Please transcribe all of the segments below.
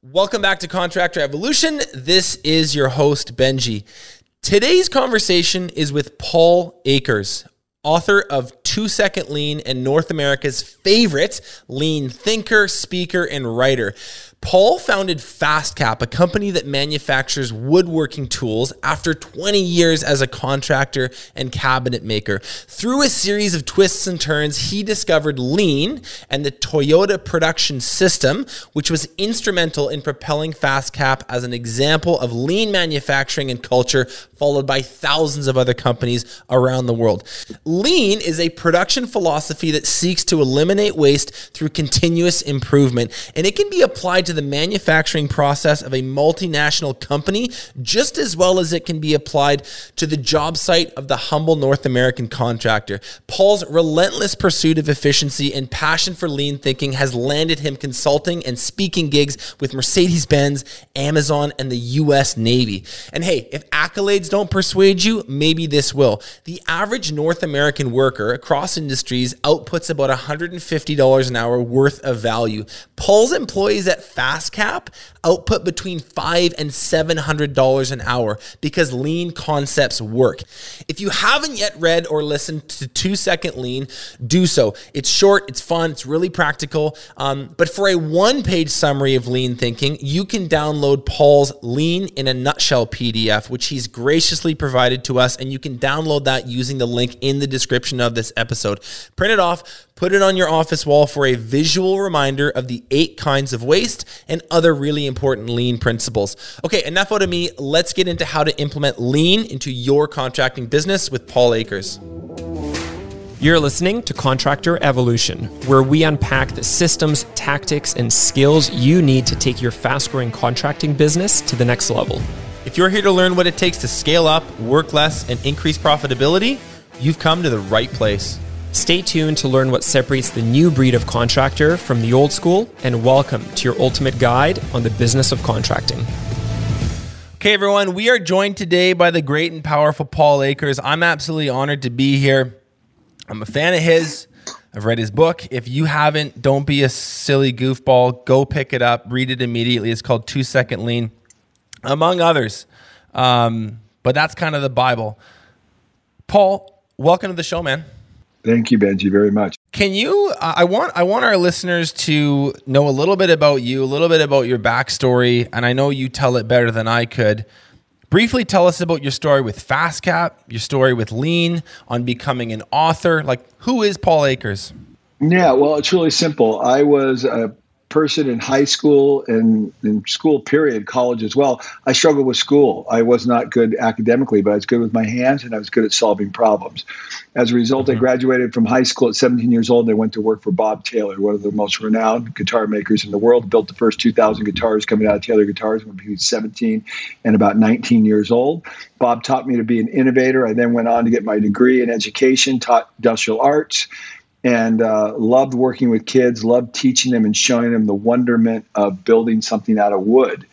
Welcome back to Contractor Evolution. This is your host, Benji. Today's conversation is with Paul Akers, author of Two Second Lean and North America's favorite lean thinker, speaker, and writer. Paul founded FastCap, a company that manufactures woodworking tools after 20 years as a contractor and cabinet maker. Through a series of twists and turns, he discovered Lean and the Toyota production system, which was instrumental in propelling FastCap as an example of lean manufacturing and culture, followed by thousands of other companies around the world. Lean is a production philosophy that seeks to eliminate waste through continuous improvement, and it can be applied to the manufacturing process of a multinational company just as well as it can be applied to the job site of the humble North American contractor. Paul's relentless pursuit of efficiency and passion for lean thinking has landed him consulting and speaking gigs with Mercedes Benz, Amazon, and the US Navy. And hey, if accolades don't persuade you, maybe this will. The average North American worker across industries outputs about $150 an hour worth of value. Paul's employees at FastCap output between five and seven hundred dollars an hour because lean concepts work. If you haven't yet read or listened to Two Second Lean, do so. It's short, it's fun, it's really practical. Um, but for a one-page summary of lean thinking, you can download Paul's Lean in a Nutshell PDF, which he's graciously provided to us, and you can download that using the link in the description of this episode. Print it off Put it on your office wall for a visual reminder of the eight kinds of waste and other really important lean principles. Okay, enough out of me. Let's get into how to implement lean into your contracting business with Paul Akers. You're listening to Contractor Evolution, where we unpack the systems, tactics, and skills you need to take your fast growing contracting business to the next level. If you're here to learn what it takes to scale up, work less, and increase profitability, you've come to the right place. Stay tuned to learn what separates the new breed of contractor from the old school, and welcome to your ultimate guide on the business of contracting. Okay, everyone, we are joined today by the great and powerful Paul Akers. I'm absolutely honored to be here. I'm a fan of his. I've read his book. If you haven't, don't be a silly goofball. Go pick it up, read it immediately. It's called Two Second Lean, among others. Um, but that's kind of the Bible. Paul, welcome to the show, man. Thank you, Benji, very much. Can you? Uh, I want I want our listeners to know a little bit about you, a little bit about your backstory, and I know you tell it better than I could. Briefly tell us about your story with FastCap, your story with Lean, on becoming an author. Like, who is Paul Akers? Yeah, well, it's really simple. I was a person in high school and in school period, college as well, I struggled with school. I was not good academically, but I was good with my hands and I was good at solving problems. As a result, mm-hmm. I graduated from high school at 17 years old and I went to work for Bob Taylor, one of the most renowned guitar makers in the world. Built the first 2,000 guitars coming out of Taylor Guitars when he was 17 and about 19 years old. Bob taught me to be an innovator. I then went on to get my degree in education, taught industrial arts and uh, loved working with kids, loved teaching them and showing them the wonderment of building something out of wood.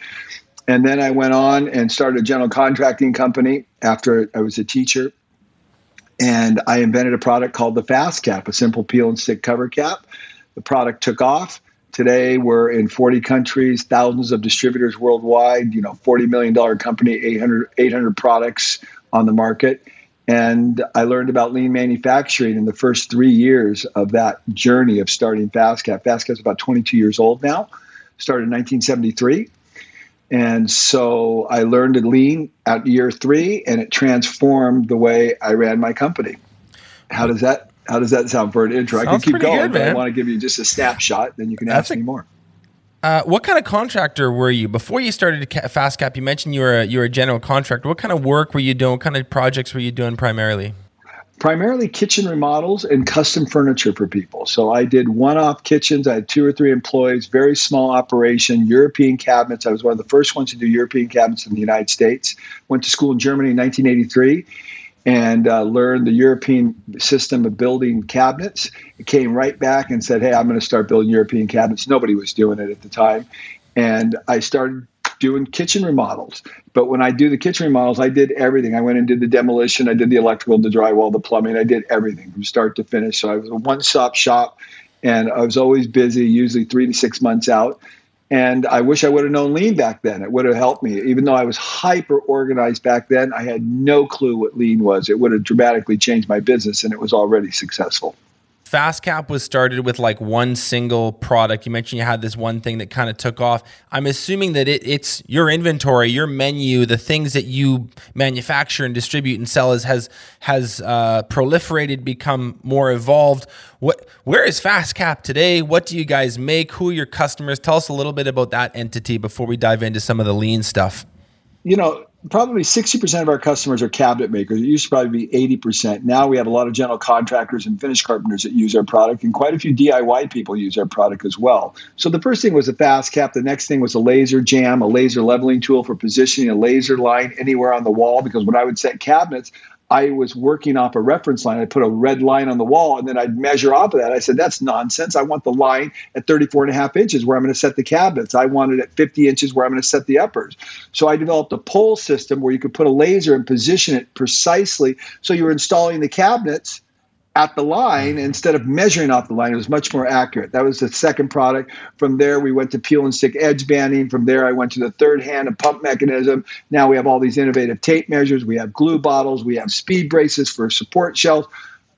And then I went on and started a general contracting company after I was a teacher. And I invented a product called the Fast Cap, a simple peel and stick cover cap. The product took off. Today we're in 40 countries, thousands of distributors worldwide, you know, $40 million company, 800, 800 products on the market. And I learned about lean manufacturing in the first three years of that journey of starting FastCap. FastCap is about 22 years old now, started in 1973. And so I learned lean at year three, and it transformed the way I ran my company. How does that How does that sound for an intro? Sounds I can keep going, good, but I want to give you just a snapshot. Then you can That's ask a, me more. Uh, what kind of contractor were you before you started FastCap? You mentioned you were a, you were a general contractor. What kind of work were you doing? What kind of projects were you doing primarily? Primarily kitchen remodels and custom furniture for people. So I did one-off kitchens. I had two or three employees. Very small operation. European cabinets. I was one of the first ones to do European cabinets in the United States. Went to school in Germany in 1983 and uh, learned the European system of building cabinets. Came right back and said, Hey, I'm going to start building European cabinets. Nobody was doing it at the time. And I started doing kitchen remodels. But when I do the kitchen remodels, I did everything. I went and did the demolition, I did the electrical, the drywall, the plumbing, I did everything from start to finish. So I was a one stop shop and I was always busy, usually three to six months out. And I wish I would have known lean back then. It would have helped me. Even though I was hyper organized back then, I had no clue what lean was. It would have dramatically changed my business, and it was already successful. FastCap was started with like one single product. You mentioned you had this one thing that kind of took off. I'm assuming that it, it's your inventory, your menu, the things that you manufacture and distribute and sell is, has has uh, proliferated, become more evolved. What where is FastCap today? What do you guys make? Who are your customers? Tell us a little bit about that entity before we dive into some of the lean stuff. You know, probably 60% of our customers are cabinet makers. It used to probably be 80%. Now we have a lot of general contractors and finish carpenters that use our product, and quite a few DIY people use our product as well. So the first thing was a fast cap. The next thing was a laser jamb, a laser leveling tool for positioning a laser line anywhere on the wall. Because when I would set cabinets, I was working off a reference line. I put a red line on the wall and then I'd measure off of that. I said, that's nonsense. I want the line at 34 and a half inches where I'm going to set the cabinets. I want it at 50 inches where I'm going to set the uppers. So I developed a pole system where you could put a laser and position it precisely. So you're installing the cabinets at the line mm-hmm. instead of measuring off the line. It was much more accurate. That was the second product. From there, we went to peel and stick edge banding. From there, I went to the third hand, a pump mechanism. Now we have all these innovative tape measures. We have glue bottles. We have speed braces for support shelves.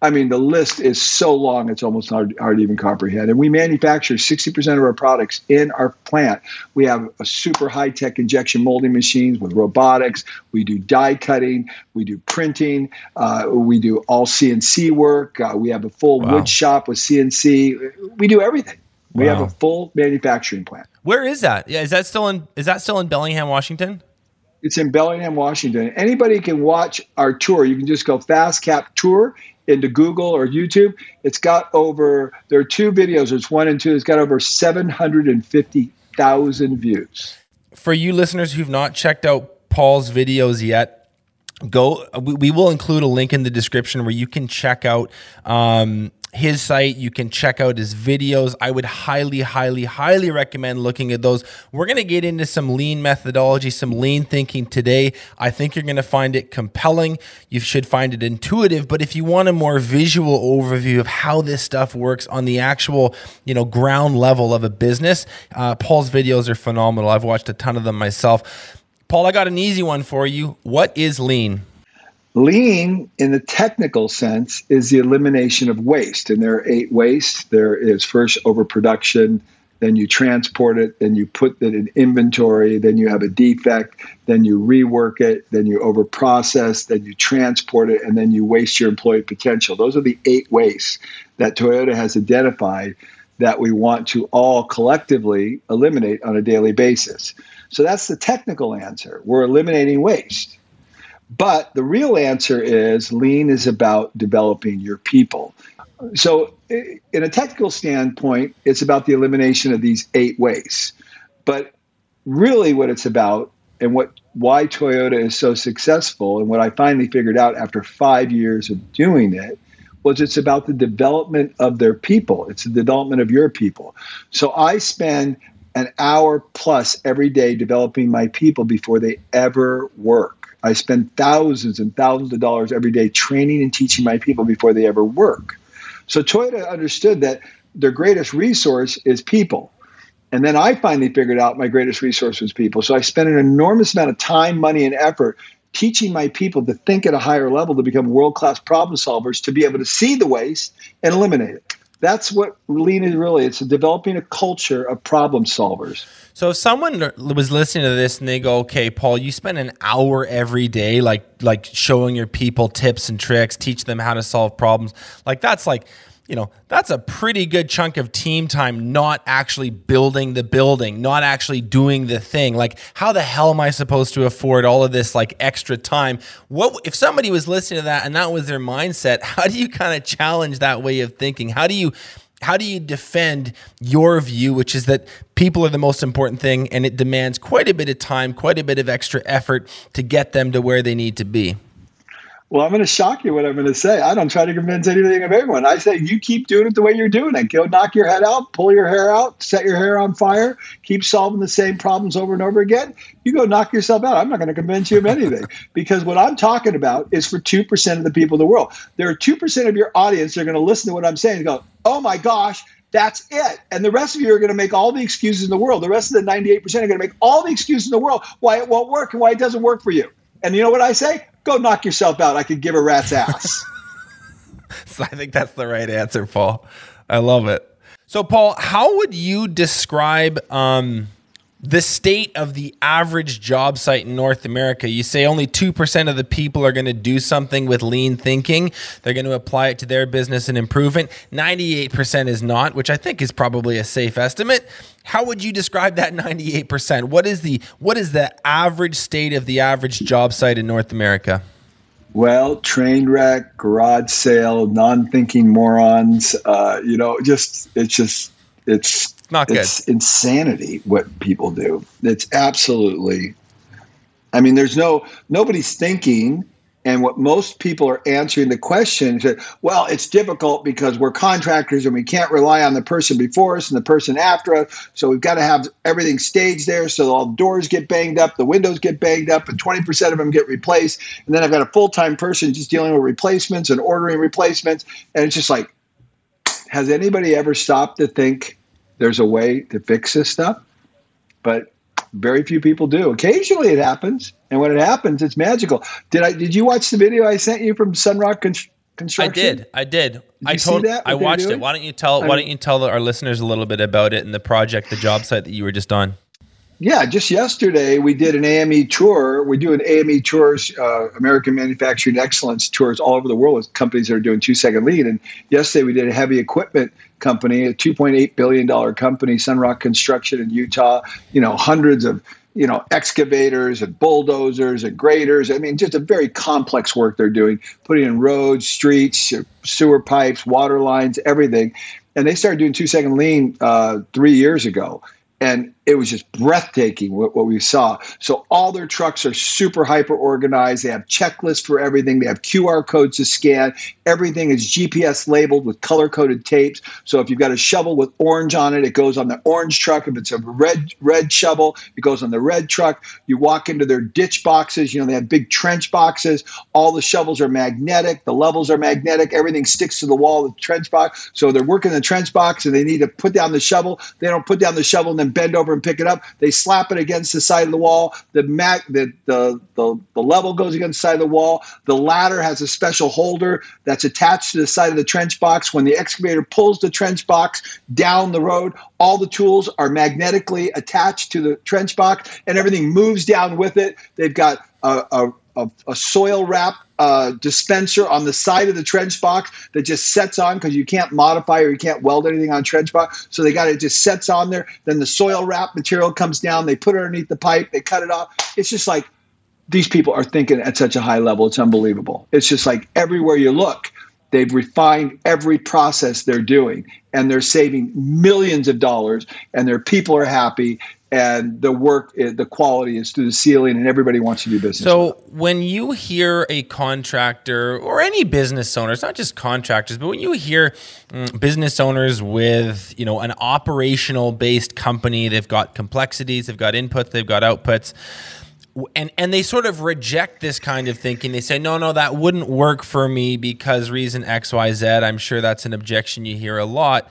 I mean, the list is so long, it's almost hard, hard to even comprehend. And we manufacture 60% of our products in our plant. We have a super high tech injection molding machines with robotics. We do die cutting. We do printing. Uh, we do all CNC work. Uh, we have a full wow. wood shop with CNC. We do everything. We wow. have a full manufacturing plant. Where is that? Yeah, is that still in? Is that still in Bellingham, Washington? It's in Bellingham, Washington. Anybody can watch our tour. You can just go Fast Cap Tour into Google or YouTube, it's got over, there are two videos, it's one and two, it's got over 750,000 views. For you listeners who've not checked out Paul's videos yet, go we, we will include a link in the description where you can check out um, his site. You can check out his videos. I would highly, highly, highly recommend looking at those. We're going to get into some lean methodology, some lean thinking today. I think you're going to find it compelling. You should find it intuitive. But if you want a more visual overview of how this stuff works on the actual, you know, ground level of a business, uh, Paul's videos are phenomenal. I've watched a ton of them myself. Paul, I got an easy one for you. What is lean? Lean, in the technical sense, is the elimination of waste. And there are eight wastes. There is first overproduction, then you transport it, then you put it in inventory, then you have a defect, then you rework it, then you overprocess, then you transport it, and then you waste your employee potential. Those are the eight wastes that Toyota has identified that we want to all collectively eliminate on a daily basis. So that's the technical answer. We're eliminating waste. But the real answer is lean is about developing your people. So, in a technical standpoint, it's about the elimination of these eight ways. But really, what it's about and what why Toyota is so successful, and what I finally figured out after five years of doing it, was it's about the development of their people. It's the development of your people. So I spend an hour plus every day developing my people before they ever work. I spend thousands and thousands of dollars every day training and teaching my people before they ever work. So Toyota understood that their greatest resource is people. And then I finally figured out my greatest resource was people. So I spent an enormous amount of time, money, and effort teaching my people to think at a higher level, to become world class problem solvers, to be able to see the waste and eliminate it. That's what lean is really. It's developing a culture of problem solvers. So if someone was listening to this and they go, "Okay, Paul, you spend an hour every day, like like showing your people tips and tricks, teach them how to solve problems," like that's like you know, that's a pretty good chunk of team time not actually building the building, not actually doing the thing. Like, how the hell am I supposed to afford all of this like extra time? What if somebody was listening to that and that was their mindset? How do you kind of challenge that way of thinking? How do you how do you defend your view, which is that people are the most important thing and it demands quite a bit of time, quite a bit of extra effort to get them to where they need to be? Well, I'm going to shock you what I'm going to say. I don't try to convince anything of anyone. I say you keep doing it the way you're doing it. Go knock your head out, pull your hair out, set your hair on fire, keep solving the same problems over and over again. You go knock yourself out. I'm not going to convince you of anything because what I'm talking about is for 2% of the people in the world. There are 2% of your audience that are going to listen to what I'm saying and go, oh my gosh, That's it. And the rest of you are going to make all the excuses in the world. The rest of the 98% are going to make all the excuses in the world why it won't work and why it doesn't work for you. And you know what I say? Go knock yourself out. I could give a rat's ass. so I think that's the right answer, Paul. I love it. So, Paul, how would you describe um, the state of the average job site in North America. You say only 2% of the people are going to do something with lean thinking. They're going to apply it to their business and improve it. 98% is not, which I think is probably a safe estimate. How would you describe that 98%? What is the what is the average state of the average job site in North America? Well, train wreck, garage sale, non-thinking morons. Uh, you know, just it's just it's not good. It's insanity what people do. It's absolutely. I mean, there's no nobody's thinking, and what most people are answering the question is, well, it's difficult because we're contractors and we can't rely on the person before us and the person after us. So we've got to have everything staged there, so all the doors get banged up, the windows get banged up, and 20% of them get replaced. And then I've got a full time person just dealing with replacements and ordering replacements, and it's just like, has anybody ever stopped to think? There's a way to fix this stuff, but very few people do. Occasionally it happens, and when it happens, it's magical. Did I? Did you watch the video I sent you from Sunroc Con- Construction? I did. I did. did I told. That, I watched it. Why don't you tell? Why don't you tell our listeners a little bit about it and the project, the job site that you were just on? Yeah, just yesterday we did an AME tour. We do an AME tours, uh, American Manufacturing Excellence tours all over the world with companies that are doing two second lean. And yesterday we did a heavy equipment company, a $2.8 billion company, Sunroc Construction in Utah, you know, hundreds of, you know, excavators and bulldozers and graders. I mean, just a very complex work they're doing, putting in roads, streets, sewer pipes, water lines, everything. And they started doing two second lean uh, three years ago and it was just breathtaking what, what, we saw. So all their trucks are super hyper organized. They have checklists for everything. They have QR codes to scan. Everything is GPS labeled with color coded tapes. So if you've got a shovel with orange on it, it goes on the orange truck. If it's a red red shovel, it goes on the red truck. You walk into their ditch boxes. You know they have big trench boxes. All the shovels are magnetic. The levels are magnetic. Everything sticks to the wall of the trench box. So they're working the trench box and they need to put down the shovel. They don't put down the shovel and then bend over and pick it up. They slap it against the side of the wall. The mat, the, the, the, the level goes against the side of the wall. The ladder has a special holder that's attached to the side of the trench box. When the excavator pulls the trench box down the road, all the tools are magnetically attached to the trench box and everything moves down with it. They've got a, a a, a soil wrap uh, dispenser on the side of the trench box that just sets on because you can't modify or you can't weld anything on trench box. So they got it just sets on there. Then the soil wrap material comes down. They put it underneath the pipe. They cut it off. It's just like these people are thinking at such a high level. It's unbelievable. It's just like everywhere you look, they've refined every process they're doing and they're saving millions of dollars and their people are happy and the work the quality is through the ceiling and everybody wants to do business so when you hear a contractor or any business owner it's not just contractors but when you hear mm, business owners with you know an operational based company they've got complexities they've got inputs they've got outputs and and they sort of reject this kind of thinking. They say no no that wouldn't work for me because reason xyz i'm sure that's an objection you hear a lot.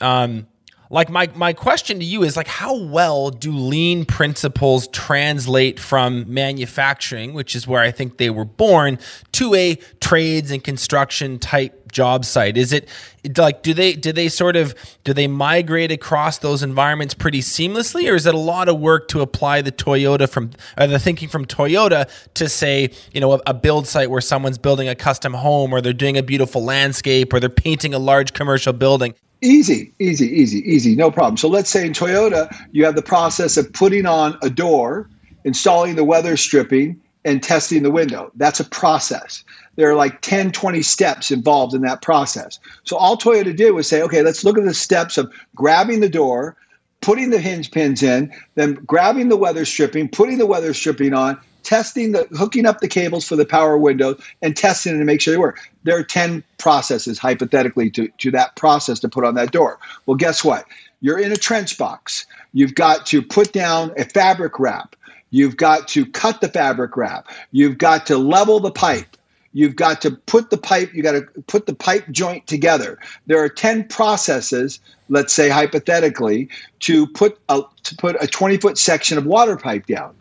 Um, like my my question to you is like how well do lean principles translate from manufacturing which is where i think they were born to a trades and construction type job site? Is it like do they do they sort of do they migrate across those environments pretty seamlessly or is it a lot of work to apply the toyota from or the thinking from toyota to say you know a, a build site where someone's building a custom home or they're doing a beautiful landscape or they're painting a large commercial building Easy, easy, easy, easy, no problem. So let's say in Toyota, you have the process of putting on a door, installing the weather stripping, and testing the window. That's a process. There are like 10, 20 steps involved in that process. So all Toyota did was say, okay, let's look at the steps of grabbing the door, putting the hinge pins in, then grabbing the weather stripping, putting the weather stripping on, testing the hooking up the cables for the power windows and testing it to make sure they work. There are 10 processes hypothetically to, to that process to put on that door. Well, guess what? You're in a trench box. You've got to put down a fabric wrap. You've got to cut the fabric wrap. You've got to level the pipe. You've got to put the pipe, you got to put the pipe joint together. There are 10 processes, let's say hypothetically, to put a, to put a 20 foot section of water pipe down.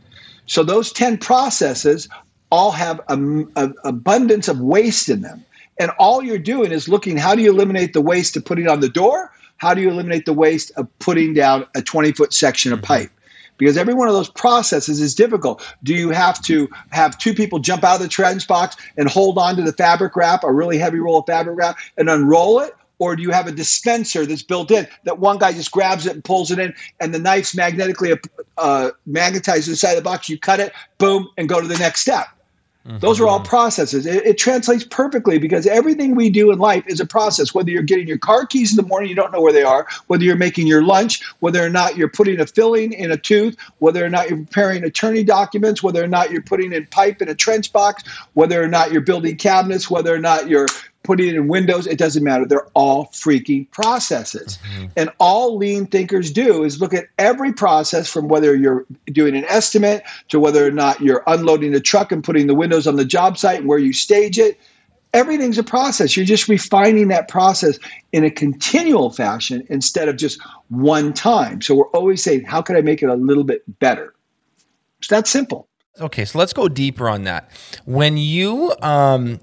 So those 10 processes all have an abundance of waste in them. And all you're doing is looking how do you eliminate the waste of putting on the door? How do you eliminate the waste of putting down a 20 foot section of mm-hmm. pipe? Because every one of those processes is difficult. Do you have to have two people jump out of the trench box and hold on to the fabric wrap, a really heavy roll of fabric wrap, and unroll it? Or do you have a dispenser that's built in that one guy just grabs it and pulls it in, and the knife's magnetically uh, magnetized to the side of the box? You cut it, boom, and go to the next step. Mm-hmm. Those are all processes. It, it, translates perfectly because everything we do in life is a process. Whether you're getting your car keys in the morning, you don't know where they are, whether you're making your lunch, whether or not you're putting a filling in a tooth, whether or not you're preparing attorney documents, whether or not you're putting in pipe in a trench box, whether or not you're building cabinets, whether or not you're putting it in Windows, it doesn't matter. They're all freaking processes. Mm-hmm. And all lean thinkers do is look at every process from whether you're doing an estimate to whether or not you're unloading the truck and putting the windows on the job site and where you stage it. Everything's a process. You're just refining that process in a continual fashion instead of just one time. So we're always saying, how can I make it a little bit better? It's that simple. Okay, so let's go deeper on that. When you um,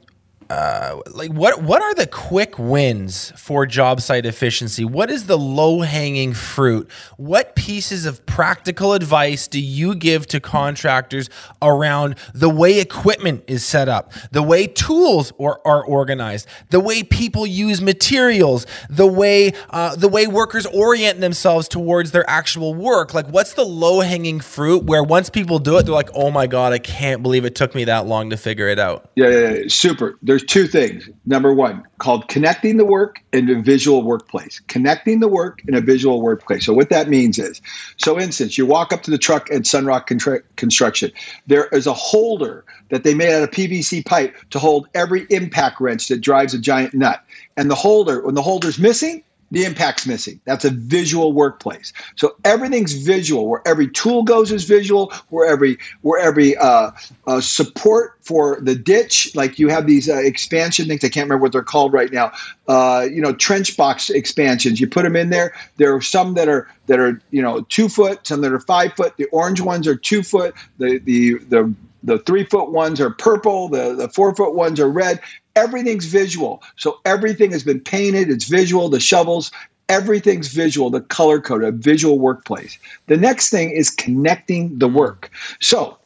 uh, like what what are the quick wins for job site efficiency? What is the low hanging fruit? What pieces of practical advice do you give to contractors around the way equipment is set up, the way tools are, are organized, the way people use materials, the way uh, the way workers orient themselves towards their actual work? Like, what's the low hanging fruit where once people do it, they're like, "Oh my god, I can't believe it took me that long to figure it out." Yeah, yeah, yeah. super. There's two things. Number one, called connecting the work in a visual workplace. Connecting the work in a visual workplace. So what that means is, so instance, you walk up to the truck at Sunroc Contra- Construction. There is a holder that they made out of PVC pipe to hold every impact wrench that drives a giant nut. And the holder, when the holder's missing, the impact's missing. That's a visual workplace. So everything's visual. Where every tool goes is visual. Where every where every uh, uh, support for the ditch, like you have these uh, expansion things. I can't remember what they're called right now. Uh, you know, trench box expansions. You put them in there. There are some that are that are you know two foot, some that are five foot. The orange ones are two foot. The the the the three foot ones are purple, the, the four foot ones are red everything's visual. So everything has been painted, it's visual, the shovels, everything's visual, the color code, a visual workplace. The next thing is connecting the work. So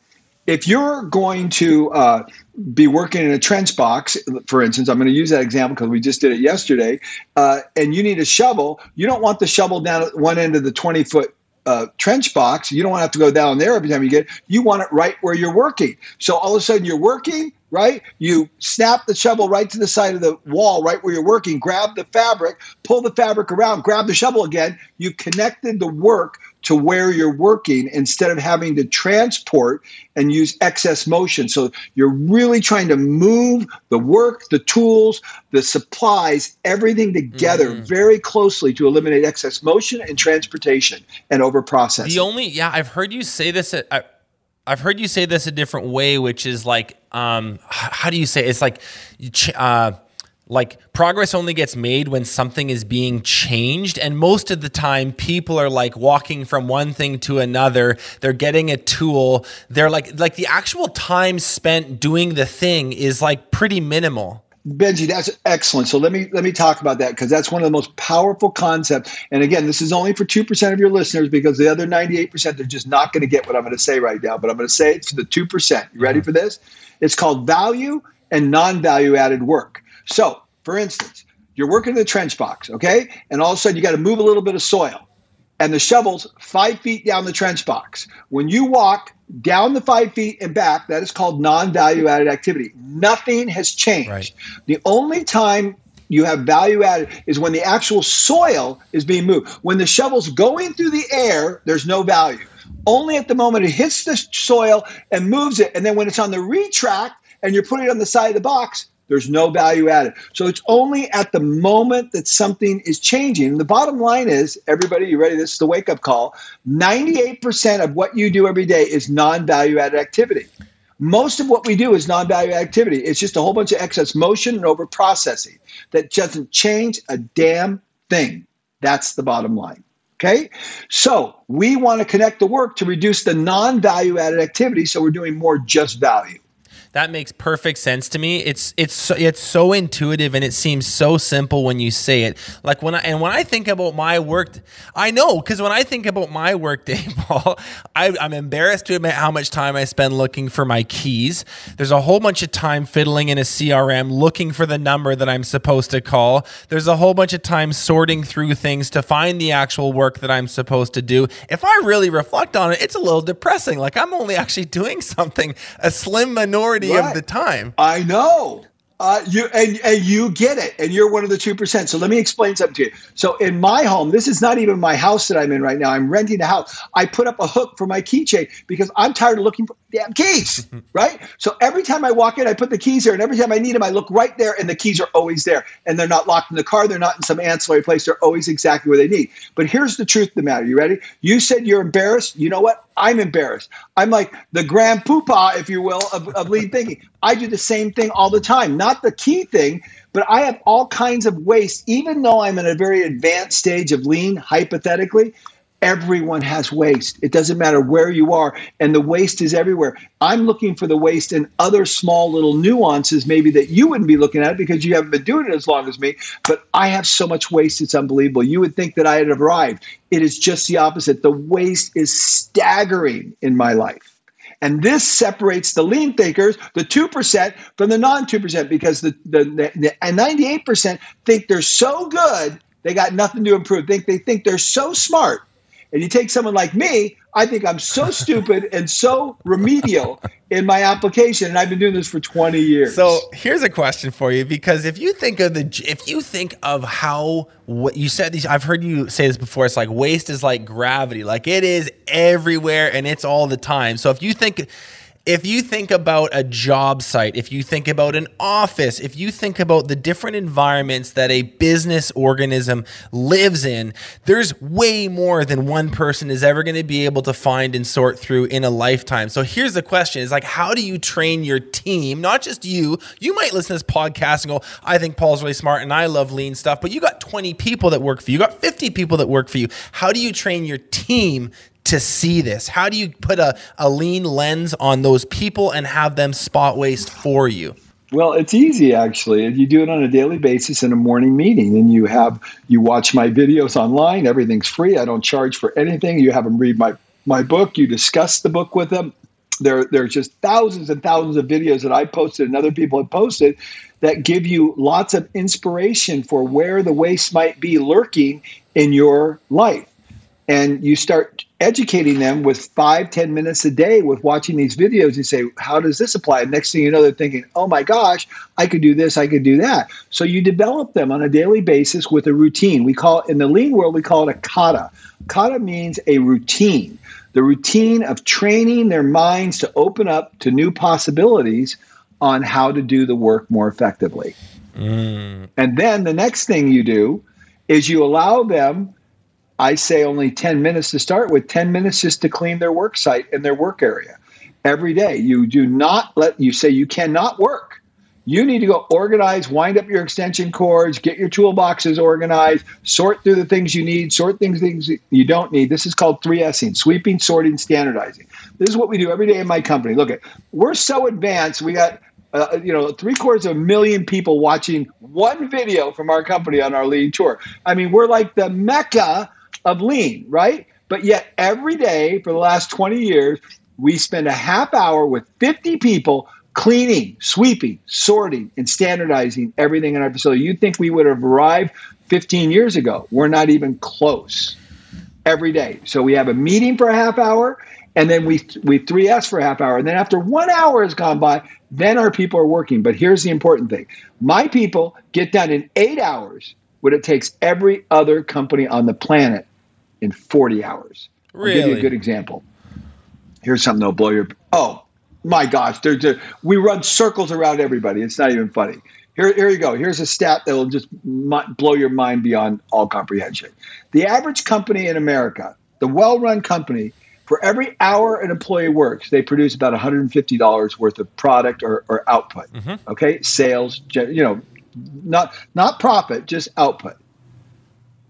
if you're going to uh, be working in a trench box, for instance, I'm going to use that example because we just did it yesterday, uh, and you need a shovel, you don't want the shovel down at one end of the 20 foot uh, trench box. You don't want to have to go down there every time you get. It. You want it right where you're working. So all of a sudden you're working, right? You snap the shovel right to the side of the wall, right where you're working, grab the fabric, pull the fabric around, grab the shovel again. You've connected the work to where you're working instead of having to transport and use excess motion. So you're really trying to move the work, the tools, the supplies, everything together mm-hmm. very closely to eliminate excess motion and transportation and over processing. The only, yeah, I've heard you say this. At, I, I've heard you say this a different way, which is like, um, how do you say? It? It's like, uh, like progress only gets made when something is being changed and most of the time people are like walking from one thing to another they're getting a tool they're like like the actual time spent doing the thing is like pretty minimal Benji, that's excellent. So let me let me talk about that because that's one of the most powerful concepts. And again, this is only for two percent of your listeners because the other ninety eight percent they're just not going to get what I'm going to say right now. But I'm going to say it for the two percent. You ready mm-hmm. for this? It's called value and non value added work. So, for instance, you're working in the trench box, okay, and all of a sudden you got to move a little bit of soil, and the shovel's five feet down the trench box. When you walk down the five feet and back, that is called non value added activity. Nothing has changed. Right. The only time you have value added is when the actual soil is being moved. When the shovel's going through the air, there's no value. Only at the moment it hits the soil and moves it. And then when it's on the retract and you're putting it on the side of the box, there's no value added. So it's only at the moment that something is changing. The bottom line is everybody, you ready? This is the wake up call. 98% of what you do every day is non value added activity. Most of what we do is non value activity. It's just a whole bunch of excess motion and over processing that doesn't change a damn thing. That's the bottom line. Okay. So we want to connect the work to reduce the non value added activity. So we're doing more just value. That makes perfect sense to me. It's it's so, it's so intuitive and it seems so simple when you say it. Like when I and when I think about my work, I know because when I think about my work day, Paul, I, I'm embarrassed to admit how much time I spend looking for my keys. There's a whole bunch of time fiddling in a CRM looking for the number that I'm supposed to call. There's a whole bunch of time sorting through things to find the actual work that I'm supposed to do. If I really reflect on it, it's a little depressing. Like I'm only actually doing something a slim minority majority right. of the time. I know. Uh, you and, and you get it, and you're one of the two percent. So let me explain something to you. So in my home, this is not even my house that I'm in right now. I'm renting a house. I put up a hook for my keychain because I'm tired of looking for damn keys, mhm. right? So every time I walk in, I put the keys there, and every time I need them, I look right there, and the keys are always there, and they're not locked in the car. They're not in some ancillary place. They're always exactly where they need. But here's the truth of the matter. You ready? You said you're embarrassed. You know what? I'm embarrassed. I'm like the grand poopah, if you will, of, of lean thinking. I do the same thing all the time. Not the key thing, but I have all kinds of waste, even though I'm in a very advanced stage of lean, hypothetically. Everyone has waste. It doesn't matter where you are, and the waste is everywhere. I'm looking for the waste in other small little nuances, maybe that you wouldn't be looking at because you haven't been doing it as long as me. But I have so much waste, it's unbelievable. You would think that I had arrived. It is just the opposite. The waste is staggering in my life. And this separates the lean thinkers, the 2%, from the non 2%, because the, the, the, the 98% think they're so good, they got nothing to improve. Think they think they're so smart and you take someone like me, I think I'm so stupid and so remedial in my application, and I've been doing this for 20 years. So here's a question for you, because if you think of the, if you think of how what you said, these, I've heard you say this before. It's like waste is like gravity, like it is everywhere and it's all the time. So if you think if you think about a job site, if you think about an office, if you think about the different environments that a business organism lives in, there's way more than one person is ever going to be able to find and sort through in a lifetime. So here's the question is like, how do you train your team? Not just you. You might listen to this podcast and go, I think Paul's really smart and I love lean stuff, but you got 20 people that work for you, you got 50 people that work for you. How do you train your team to see this? How do you put a, a lean lens on those people and have them spot waste for you? Well, it's easy actually. You do it on a daily basis in a morning meeting, and you have you watch my videos online. Everything's free. I don't charge for anything. You have them read my my book. You discuss the book with them. There, there's just thousands and thousands of videos that I posted and other people have posted that give you lots of inspiration for where the waste might be lurking in your life and you start educating them with five ten minutes a day with watching these videos you say how does this apply? And next thing you know they're thinking oh my gosh i could do this i could do that. So you develop them on a daily basis with a routine. We call it in the lean world we call it a kata. Kata means a routine. The routine of training their minds to open up to new possibilities on how to do the work more effectively. Mm. and then the next thing you do is you allow them I say only 10 minutes to start with, 10 minutes just to clean their work site and their work area every day. You do not let you say you cannot work. You need to go organize, wind up your extension cords, get your toolboxes organized, sort through the things you need, sort things things you don't need. This is called 3Sing, sweeping, sorting, standardizing. This is what we do every day in my company. Look at, we're so advanced. We got uh, you know, three quarters of a million people watching one video from our company on our lean tour. I mean, we're like the mecca of lean, right? But yet every day for the last 20 years, we spend a half hour with 50 people cleaning, sweeping, sorting, and standardizing everything in our facility. You'd think we would have arrived 15 years ago. We're not even close every day. So we have a meeting for a half hour and then we we 3S for a half hour. And then after one hour has gone by, then our people are working. But here's the important thing. My people get done in eight hours what it takes every other company on the planet in 40 hours. Really? I'll give you a good example. Here's something that'll blow your. Oh my gosh! There's a, we run circles around everybody. It's not even funny. Here, here you go. Here's a stat that will just blow your mind beyond all comprehension. The average company in America, the well-run company, For every hour an employee works, they produce about $150 worth of product or, or output. Mm-hmm. Okay, sales, you know, not not profit, just output.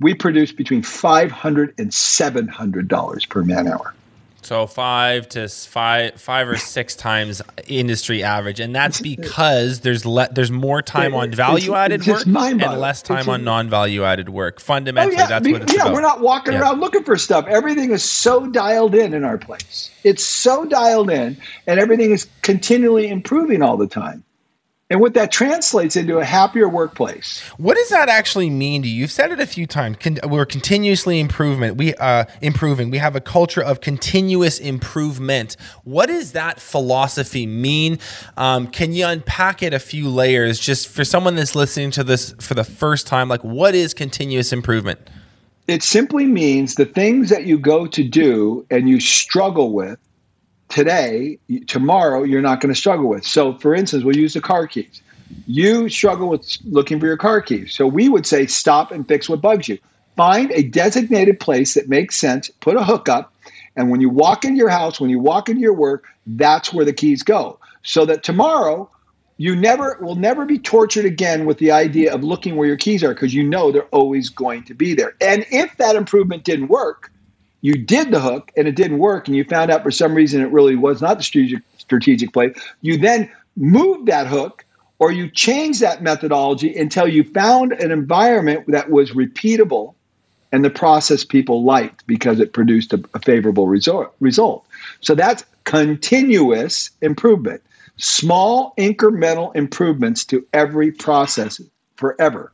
We produce between 500 and 700 dollars per man hour. So five to five, five or six times industry average, and that's because there's le- there's more time on value added work and less time on non value added work. Fundamentally, oh, yeah. that's what it's about. yeah, about. we're not walking yeah. around looking for stuff. Everything is so dialed in in our place. It's so dialed in, and everything is continually improving all the time and what that translates into a happier workplace. What does that actually mean to you? You've said it a few times. Con- we're continuously improvement. We uh, improving. We have a culture of continuous improvement. What does that philosophy mean? Um, can you unpack it a few layers, just for someone that's listening to this for the first time? Like, what is continuous improvement? It simply means the things that you go to do and you struggle with today, tomorrow, you're not going to struggle with. So, for instance, we'll use the car keys. You struggle with looking for your car keys. So, we would say stop and fix what bugs you. Find a designated place that makes sense, put a hook up, and when you walk into your house, when you walk into your work, that's where the keys go. So that tomorrow, you never will never be tortured again with the idea of looking where your keys are because you know they're always going to be there. And if that improvement didn't work, you did the hook and it didn't work and you found out for some reason it really was not the strategic strategic play you then moved that hook or you changed that methodology until you found an environment that was repeatable and the process people liked because it produced a, a favorable result, result. So that's continuous improvement. Small incremental improvements to every process forever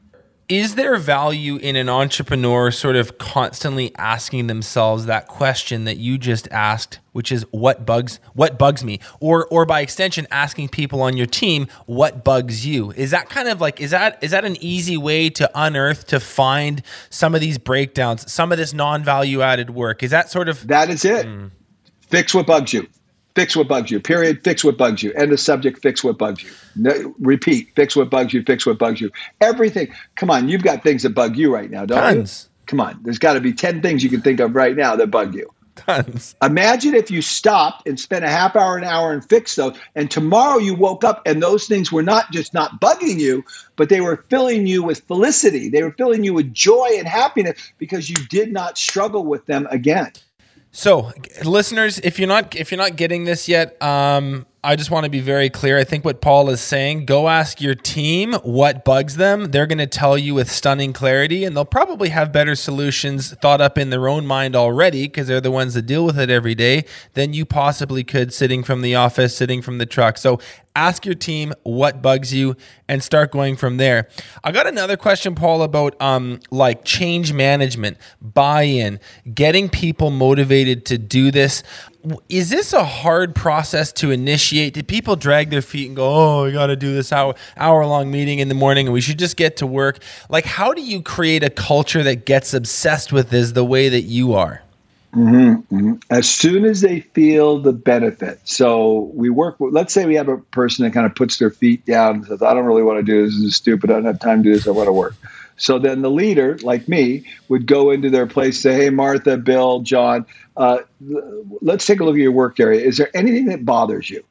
is there value in an entrepreneur sort of constantly asking themselves that question that you just asked which is what bugs what bugs me? Or or by extension asking people on your team what bugs you? Is that kind of like is that is that an easy way to unearth to find some of these breakdowns some of this non-value added work? Is that sort of that is it. Mm. fix what bugs you fix what bugs you. Period. Fix what bugs you. End of subject. Fix what bugs you. No, repeat. Fix what bugs you. Fix what bugs you. Everything. Come on, you've got things that bug you right now, don't Tons. you? Come on, there's got to be ten things you can think of right now that bug you. Tons. Imagine if you stopped and spent a half hour, an hour, and fixed those, and tomorrow you woke up and those things were not just not bugging you, but they were filling you with felicity. They were filling you with joy and happiness because you did not struggle with them again. So, listeners, if you're not if you're not getting this yet, um, I just want to be very clear. I think what Paul is saying, go ask your team what bugs them. They're going to tell you with stunning clarity, and they'll probably have better solutions thought up in their own mind already because they're the ones that deal with it every day than you possibly could sitting from the office, sitting from the truck. So ask your team what bugs you and start going from there. I got another question paul about um, like change management buy-in getting people motivated to do this. Is this a hard process to initiate? Did people drag their feet and go oh we got to do this hour hour long meeting in the morning and we should just get to work like how do you create a culture that gets obsessed with this the way that you are Mm-hmm, mm-hmm. As soon as they feel the benefit. So we work with, let's say we have a person that kind of puts their feet down and says, I don't really want to do this. This is stupid. I don't have time to do this. I want to work. So then the leader, like me, would go into their place, say, Hey, Martha, Bill, John, uh, let's take a look at your work area. Is there anything that bothers you?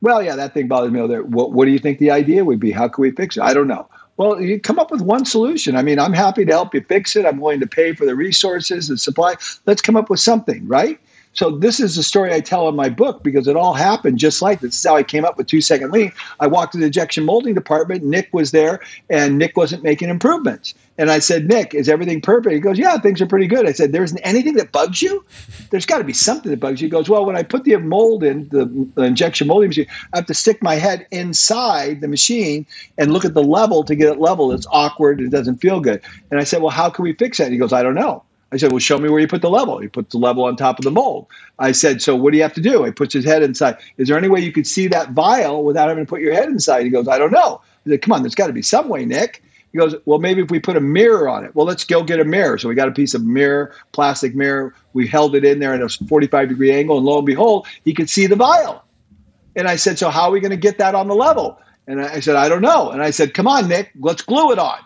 Well, yeah, that thing bothers me. What, what do you think the idea would be? How can we fix it? I don't know. Well, you come up with one solution. I mean, I'm happy to help you fix it. I'm willing to pay for the resources and supply. Let's come up with something, right? So this is the story I tell in my book because it all happened just like this. This is how I came up with two second lean. I walked to the injection molding department. Nick was there, and Nick wasn't making improvements. And I said, Nick, is everything perfect? He goes, Yeah, things are pretty good. I said, There isn't anything that bugs you. There's got to be something that bugs you. He goes, Well, when I put the mold in the, the injection molding machine, I have to stick my head inside the machine and look at the level to get it level. It's awkward. It doesn't feel good. And I said, Well, how can we fix that? He goes, I don't know. I said, Well, show me where you put the level. He puts the level on top of the mold. I said, So what do you have to do? He puts his head inside. Is there any way you could see that vial without having to put your head inside? He goes, I don't know. I said, Come on, there's got to be some way, Nick. He goes, Well, maybe if we put a mirror on it. Well, let's go get a mirror. So we got a piece of mirror, plastic mirror. We held it in there at a 45 degree angle, and lo and behold, he could see the vial. And I said, So how are we going to get that on the level? And I said, I don't know. And I said, Come on, Nick, let's glue it on.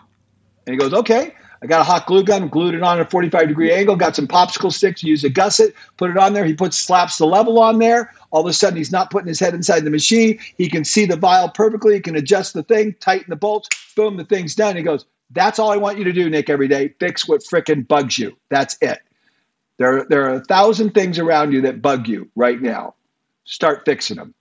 And he goes, Okay. I got a hot glue gun, glued it on at a 45 degree angle, got some popsicle sticks, use a gusset, put it on there. He puts slaps the level on there. All of a sudden, he's not putting his head inside the machine. He can see the vial perfectly. He can adjust the thing, tighten the bolts. Boom, the thing's done. He goes, That's all I want you to do, Nick, every day. Fix what frickin' bugs you. That's it. There, there are a thousand things around you that bug you right now. Start fixing them.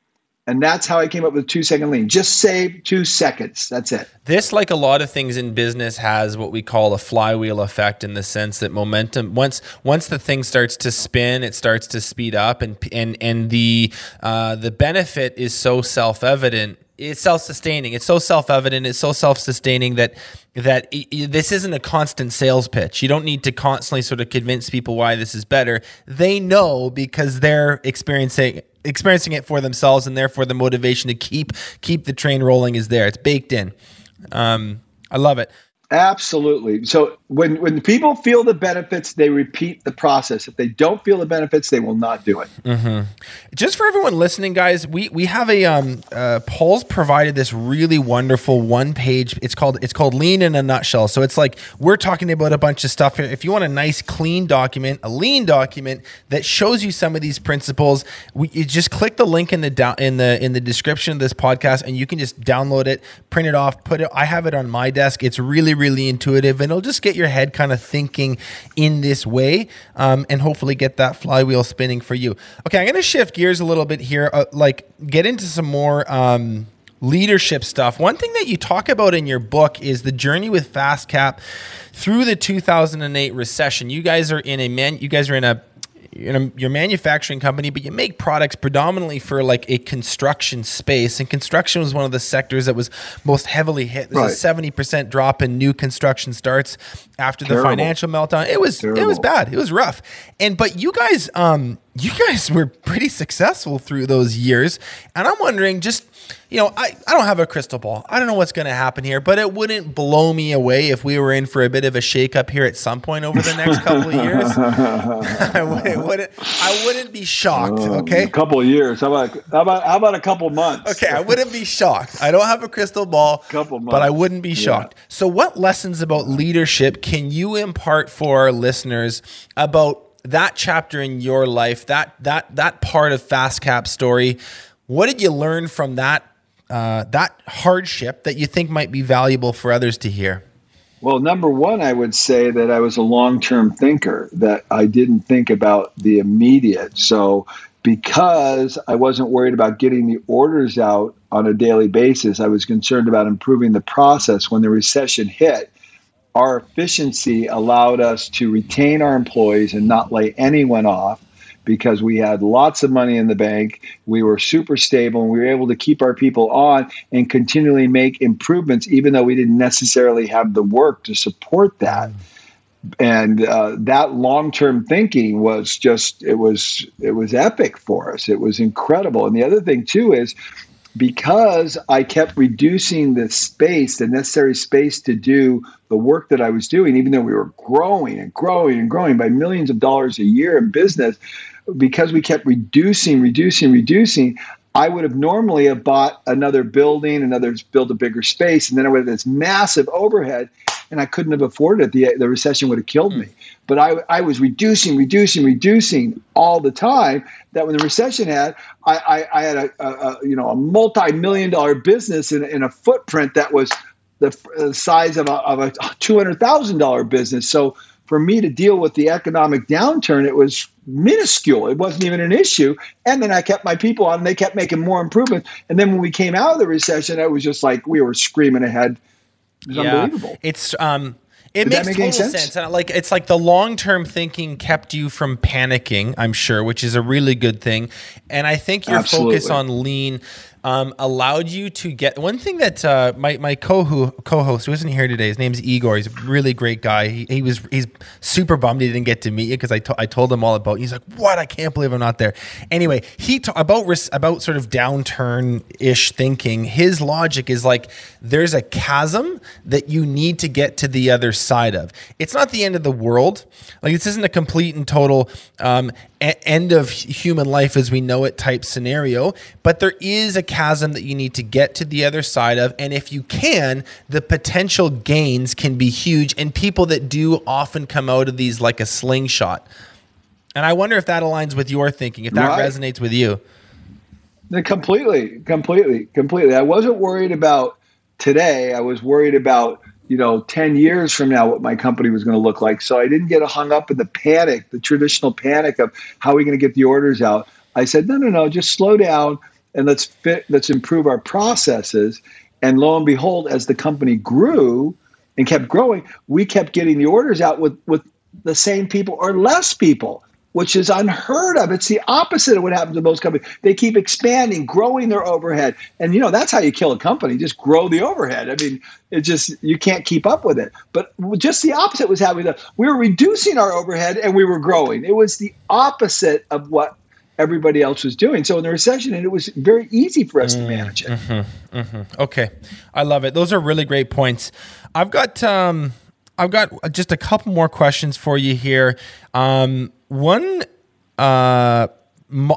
And that's how I came up with two second lean. Just save two seconds. That's it. This, like a lot of things in business, has what we call a flywheel effect in the sense that momentum once once the thing starts to spin, it starts to speed up, and and and the uh, the benefit is so self evident. It's self sustaining. It's so self evident. It's so self sustaining that that this isn't a constant sales pitch. You don't need to constantly sort of convince people why this is better. They know because they're experiencing experiencing it for themselves, and therefore the motivation to keep keep the train rolling is there. It's baked in. Um, I love it. Absolutely. So when when people feel the benefits, they repeat the process. If they don't feel the benefits, they will not do it. Mm-hmm. Just for everyone listening, guys, we we have a um, uh, Paul's provided this really wonderful one page. It's called it's called Lean in a nutshell. So it's like we're talking about a bunch of stuff here. If you want a nice clean document, a lean document that shows you some of these principles, we, you just click the link in the down in the in the description of this podcast, and you can just download it, print it off, put it. I have it on my desk. It's really really really intuitive and it'll just get your head kind of thinking in this way um, and hopefully get that flywheel spinning for you. Okay, I'm going to shift gears a little bit here, uh, like get into some more. Um, leadership stuff. One thing that you talk about in your book is the journey with FastCap through the 2008 recession. You guys are in a man. You guys are in a you know you're a manufacturing company, but you make products predominantly for like a construction space, and construction was one of the sectors that was most heavily hit. There's right. a seventy percent drop in new construction starts after Terrible. the financial meltdown. It was Terrible. it was bad. It was rough. And but you guys, um, you guys were pretty successful through those years, and I'm wondering just you know, I, I don't have a crystal ball. I don't know what's going to happen here, but it wouldn't blow me away if we were in for a bit of a shakeup here at some point over the next couple of years. I, wouldn't, wouldn't, I wouldn't be shocked. Um, okay, a couple of years. How about how about how about a couple months? Okay, I wouldn't be shocked. I don't have a crystal ball. couple months, but I wouldn't be shocked. Yeah. So, what lessons about leadership can you impart for our listeners about that chapter in your life? That that that part of FastCap story. What did you learn from that uh, that hardship that you think might be valuable for others to hear? Well, number one, I would say that I was a long term thinker, that I didn't think about the immediate. So, because I wasn't worried about getting the orders out on a daily basis, I was concerned about improving the process when the recession hit. Our efficiency allowed us to retain our employees and not lay anyone off because we had lots of money in the bank. We were super stable and we were able to keep our people on and continually make improvements, even though we didn't necessarily have the work to support that. And uh, that long-term thinking was just it was it was epic for us. It was incredible. And the other thing too is because I kept reducing the space, the necessary space to do the work that I was doing, even though we were growing and growing and growing by millions of dollars a year in business, because we kept reducing, reducing, reducing, I would have normally have bought another building, another build a bigger space, and then I would have this massive overhead, and I couldn't have afforded it. The, the recession would have killed hmm. me. But I, I was reducing, reducing, reducing all the time. That when the recession had, I, I, I had a, a, a, you know a multi-million dollar business in, in a footprint that was the size of a, of a two hundred thousand dollar business. So for me to deal with the economic downturn, it was minuscule. It wasn't even an issue. And then I kept my people on and they kept making more improvements. And then when we came out of the recession, it was just like we were screaming ahead. It was yeah. unbelievable. It's um it makes make total sense? sense. And like it's like the long term thinking kept you from panicking, I'm sure, which is a really good thing. And I think your Absolutely. focus on lean um, allowed you to get one thing that uh, my my co co-host who isn't here today. His name's Igor. He's a really great guy. He, he was he's super bummed he didn't get to meet you because I, to, I told him all about. He's like, what? I can't believe I'm not there. Anyway, he ta- about about sort of downturn ish thinking. His logic is like there's a chasm that you need to get to the other side of. It's not the end of the world. Like this isn't a complete and total um, end of human life as we know it type scenario, but there is a chasm that you need to get to the other side of. And if you can, the potential gains can be huge. And people that do often come out of these like a slingshot. And I wonder if that aligns with your thinking, if that right. resonates with you. Completely, completely, completely. I wasn't worried about today. I was worried about you know, 10 years from now, what my company was going to look like. So I didn't get hung up in the panic, the traditional panic of how are we going to get the orders out. I said, no, no, no, just slow down and let's fit, let's improve our processes. And lo and behold, as the company grew and kept growing, we kept getting the orders out with, with the same people or less people which is unheard of. It's the opposite of what happens to most companies. They keep expanding, growing their overhead. And you know, that's how you kill a company. Just grow the overhead. I mean, it just you can't keep up with it. But just the opposite was happening. We were reducing our overhead and we were growing. It was the opposite of what everybody else was doing. So in the recession, and it was very easy for us mm, to manage it. Mm-hmm, mm-hmm. Okay, I love it. Those are really great points. I've got um, I've got just a couple more questions for you here. Um, one uh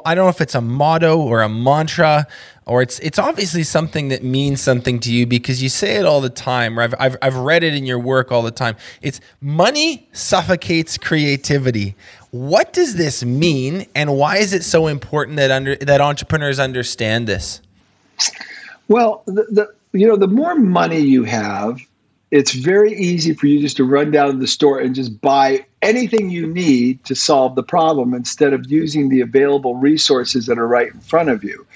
I don't know if it's a motto or a mantra or it's it's obviously something that means something to you because you say it all the time or I've, I've, I've read it in your work all the time. It's money suffocates creativity. What does this mean and why is it so important that under that entrepreneurs understand this? Well the, the you know the more money you have it's very easy for you just to run down to the store and just buy anything you need to solve the problem instead of using the available resources that are right in front of you.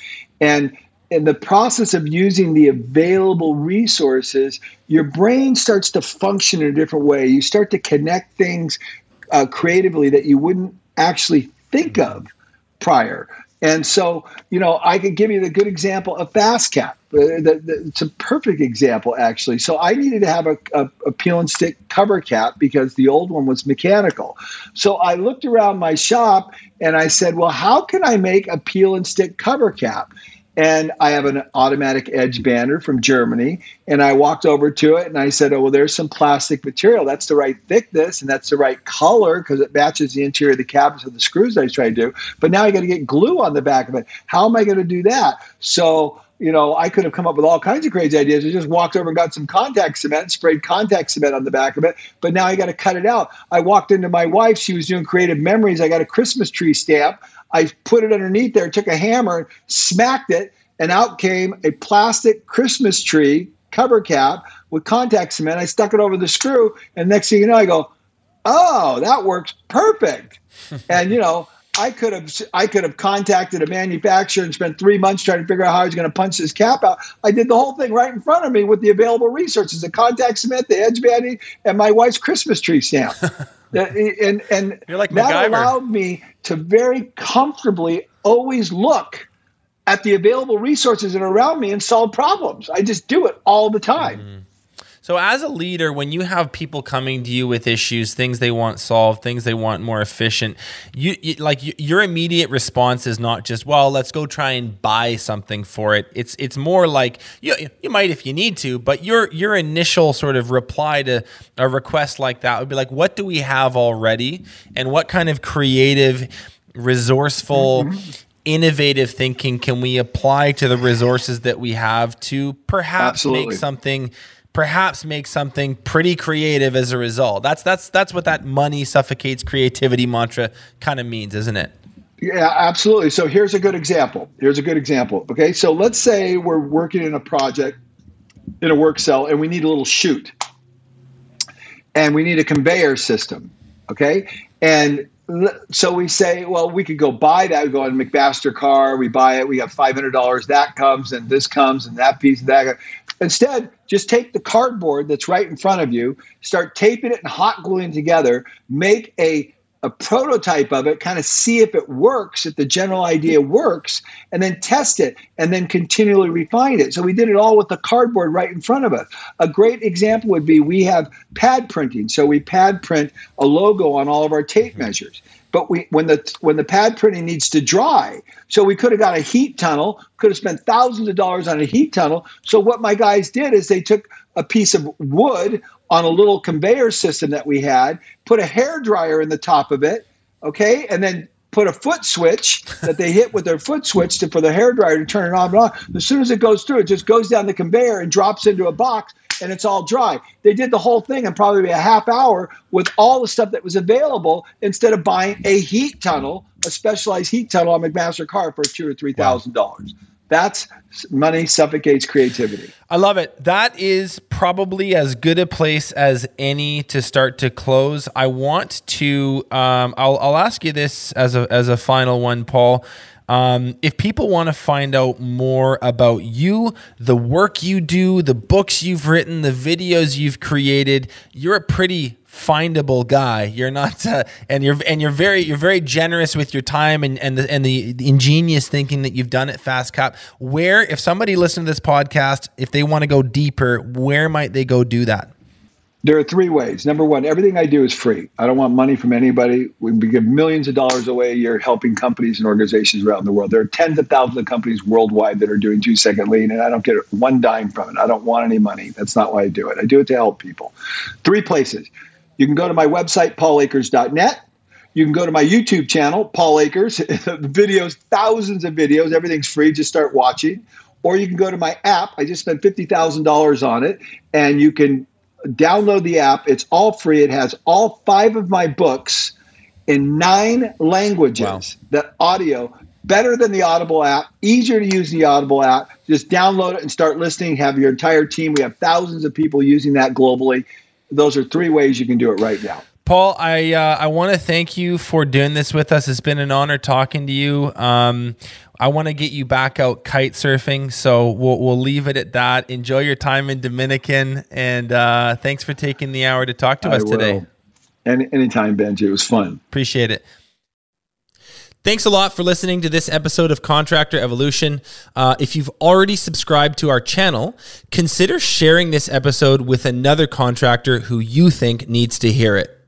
And in the process of using the available resources, your brain starts to function in a different way. You start to connect things uh, creatively that you wouldn't actually think of prior. And so, you know, I could give you the good example of FastCap. Uh, it's a perfect example, actually. So I needed to have a, a, a, peel and stick cover cap because the old one was mechanical. So I looked around my shop and I said, well, how can I make a peel and stick cover cap? And I have an automatic edge bander from Germany. And I walked over to it and I said, Oh, well, there's some plastic material. That's the right thickness and that's the right color because it matches the interior of the cabinets of the screws I was trying to do. But now I got to get glue on the back of it. How am I going to do that? So, you know, I could have come up with all kinds of crazy ideas. I just walked over and got some contact cement, sprayed contact cement on the back of it. But now I got to cut it out. I walked into my wife. She was doing creative memories. I got a Christmas tree stamp. I put it underneath there, took a hammer, smacked it, and out came a plastic Christmas tree cover cap with contact cement. I stuck it over the screw, and next thing you know, I go, "Oh, that works perfect." and you know, I could have I could have contacted a manufacturer and spent three months trying to figure out how I was going to punch this cap out. I did the whole thing right in front of me with the available resources: the contact cement, the edge banding, and my wife's Christmas tree stamp. and and like that allowed me to very comfortably always look at the available resources that are around me and solve problems. I just do it all the time. Mm-hmm. So, as a leader, when you have people coming to you with issues, things they want solved, things they want more efficient, you, you like you, your immediate response is not just, "Well, let's go try and buy something for it." It's it's more like you you might if you need to, but your your initial sort of reply to a request like that would be like, "What do we have already, and what kind of creative, resourceful." Mm-hmm innovative thinking can we apply to the resources that we have to perhaps Absolutely. make something perhaps make something pretty creative as a result. That's that's that's what that money suffocates creativity mantra kind of means isn't it? Yeah absolutely. So here's a good example. Here's a good example. Okay so let's say we're working in a project in a work cell and we need a little chute. And we need a conveyor system okay? And so we say, well, we could go buy that. We go on McMaster-Carr, we buy it, we have $500, that comes, and this comes, and that piece, and that. Instead, just take the cardboard that's right in front of you, start taping it and hot gluing together, make a a prototype of it, kind of see if it works, if the general idea works, and then test it and then continually refine it. So we did it all with the cardboard right in front of us. A great example would be we have pad printing. So we pad print a logo on all of our tape mm-hmm. measures. But we when the when the pad printing needs to dry, so we could have got a heat tunnel, could have spent thousands of dollars on a heat tunnel. So what my guys did is they took a piece of wood on a little conveyor system that we had, put a hair dryer in the top of it, okay, and then put a foot switch that they hit with their foot switch to, for the hair dryer to turn it on and off. As soon as it goes through, it just goes down the conveyor and drops into a box and it's all dry. They did the whole thing in probably a half hour with all the stuff that was available instead of buying a heat tunnel, a specialized heat tunnel on McMaster-Carr for two or three thousand dollars. That's money suffocates creativity. I love it. That is probably as good a place as any to start to close. I want to. Um, I'll, I'll ask you this as a as a final one, Paul. Um, if people want to find out more about you, the work you do, the books you've written, the videos you've created, you're a pretty findable guy. You're not, uh, and you're and you're very you're very generous with your time and and the and the, ingenious thinking that you've done at Fast FastCap. Where, if somebody listened to this podcast, if they want to go deeper, where might they go do that? There are three ways. Number one, everything I do is free. I don't want money from anybody. We give millions of dollars away a year helping companies and organizations around the world. There are tens of thousands of companies worldwide that are doing two second lean, and I don't get one dime from it. I don't want any money. That's not why I do it. I do it to help people. Three places. You can go to my website, paulakers.net. You can go to my YouTube channel, Paul Akers. videos, thousands of videos. Everything's free. Just start watching. Or you can go to my app. I just spent $50,000 on it, and you can download the app. It's all free. It has all five of my books in nine languages. Wow. That audio better than the Audible app, easier to use the Audible app. Just download it and start listening. Have your entire team. We have thousands of people using that globally. Those are three ways you can do it right now. Paul, I uh, I want to thank you for doing this with us. It's been an honor talking to you. Um, I want to get you back out kite surfing, so we'll we'll leave it at that. Enjoy your time in Dominican, and uh, thanks for taking the hour to talk to I us will. today. Any anytime, Benji. It was fun. Appreciate it. Thanks a lot for listening to this episode of Contractor Evolution. Uh, if you've already subscribed to our channel, consider sharing this episode with another contractor who you think needs to hear it.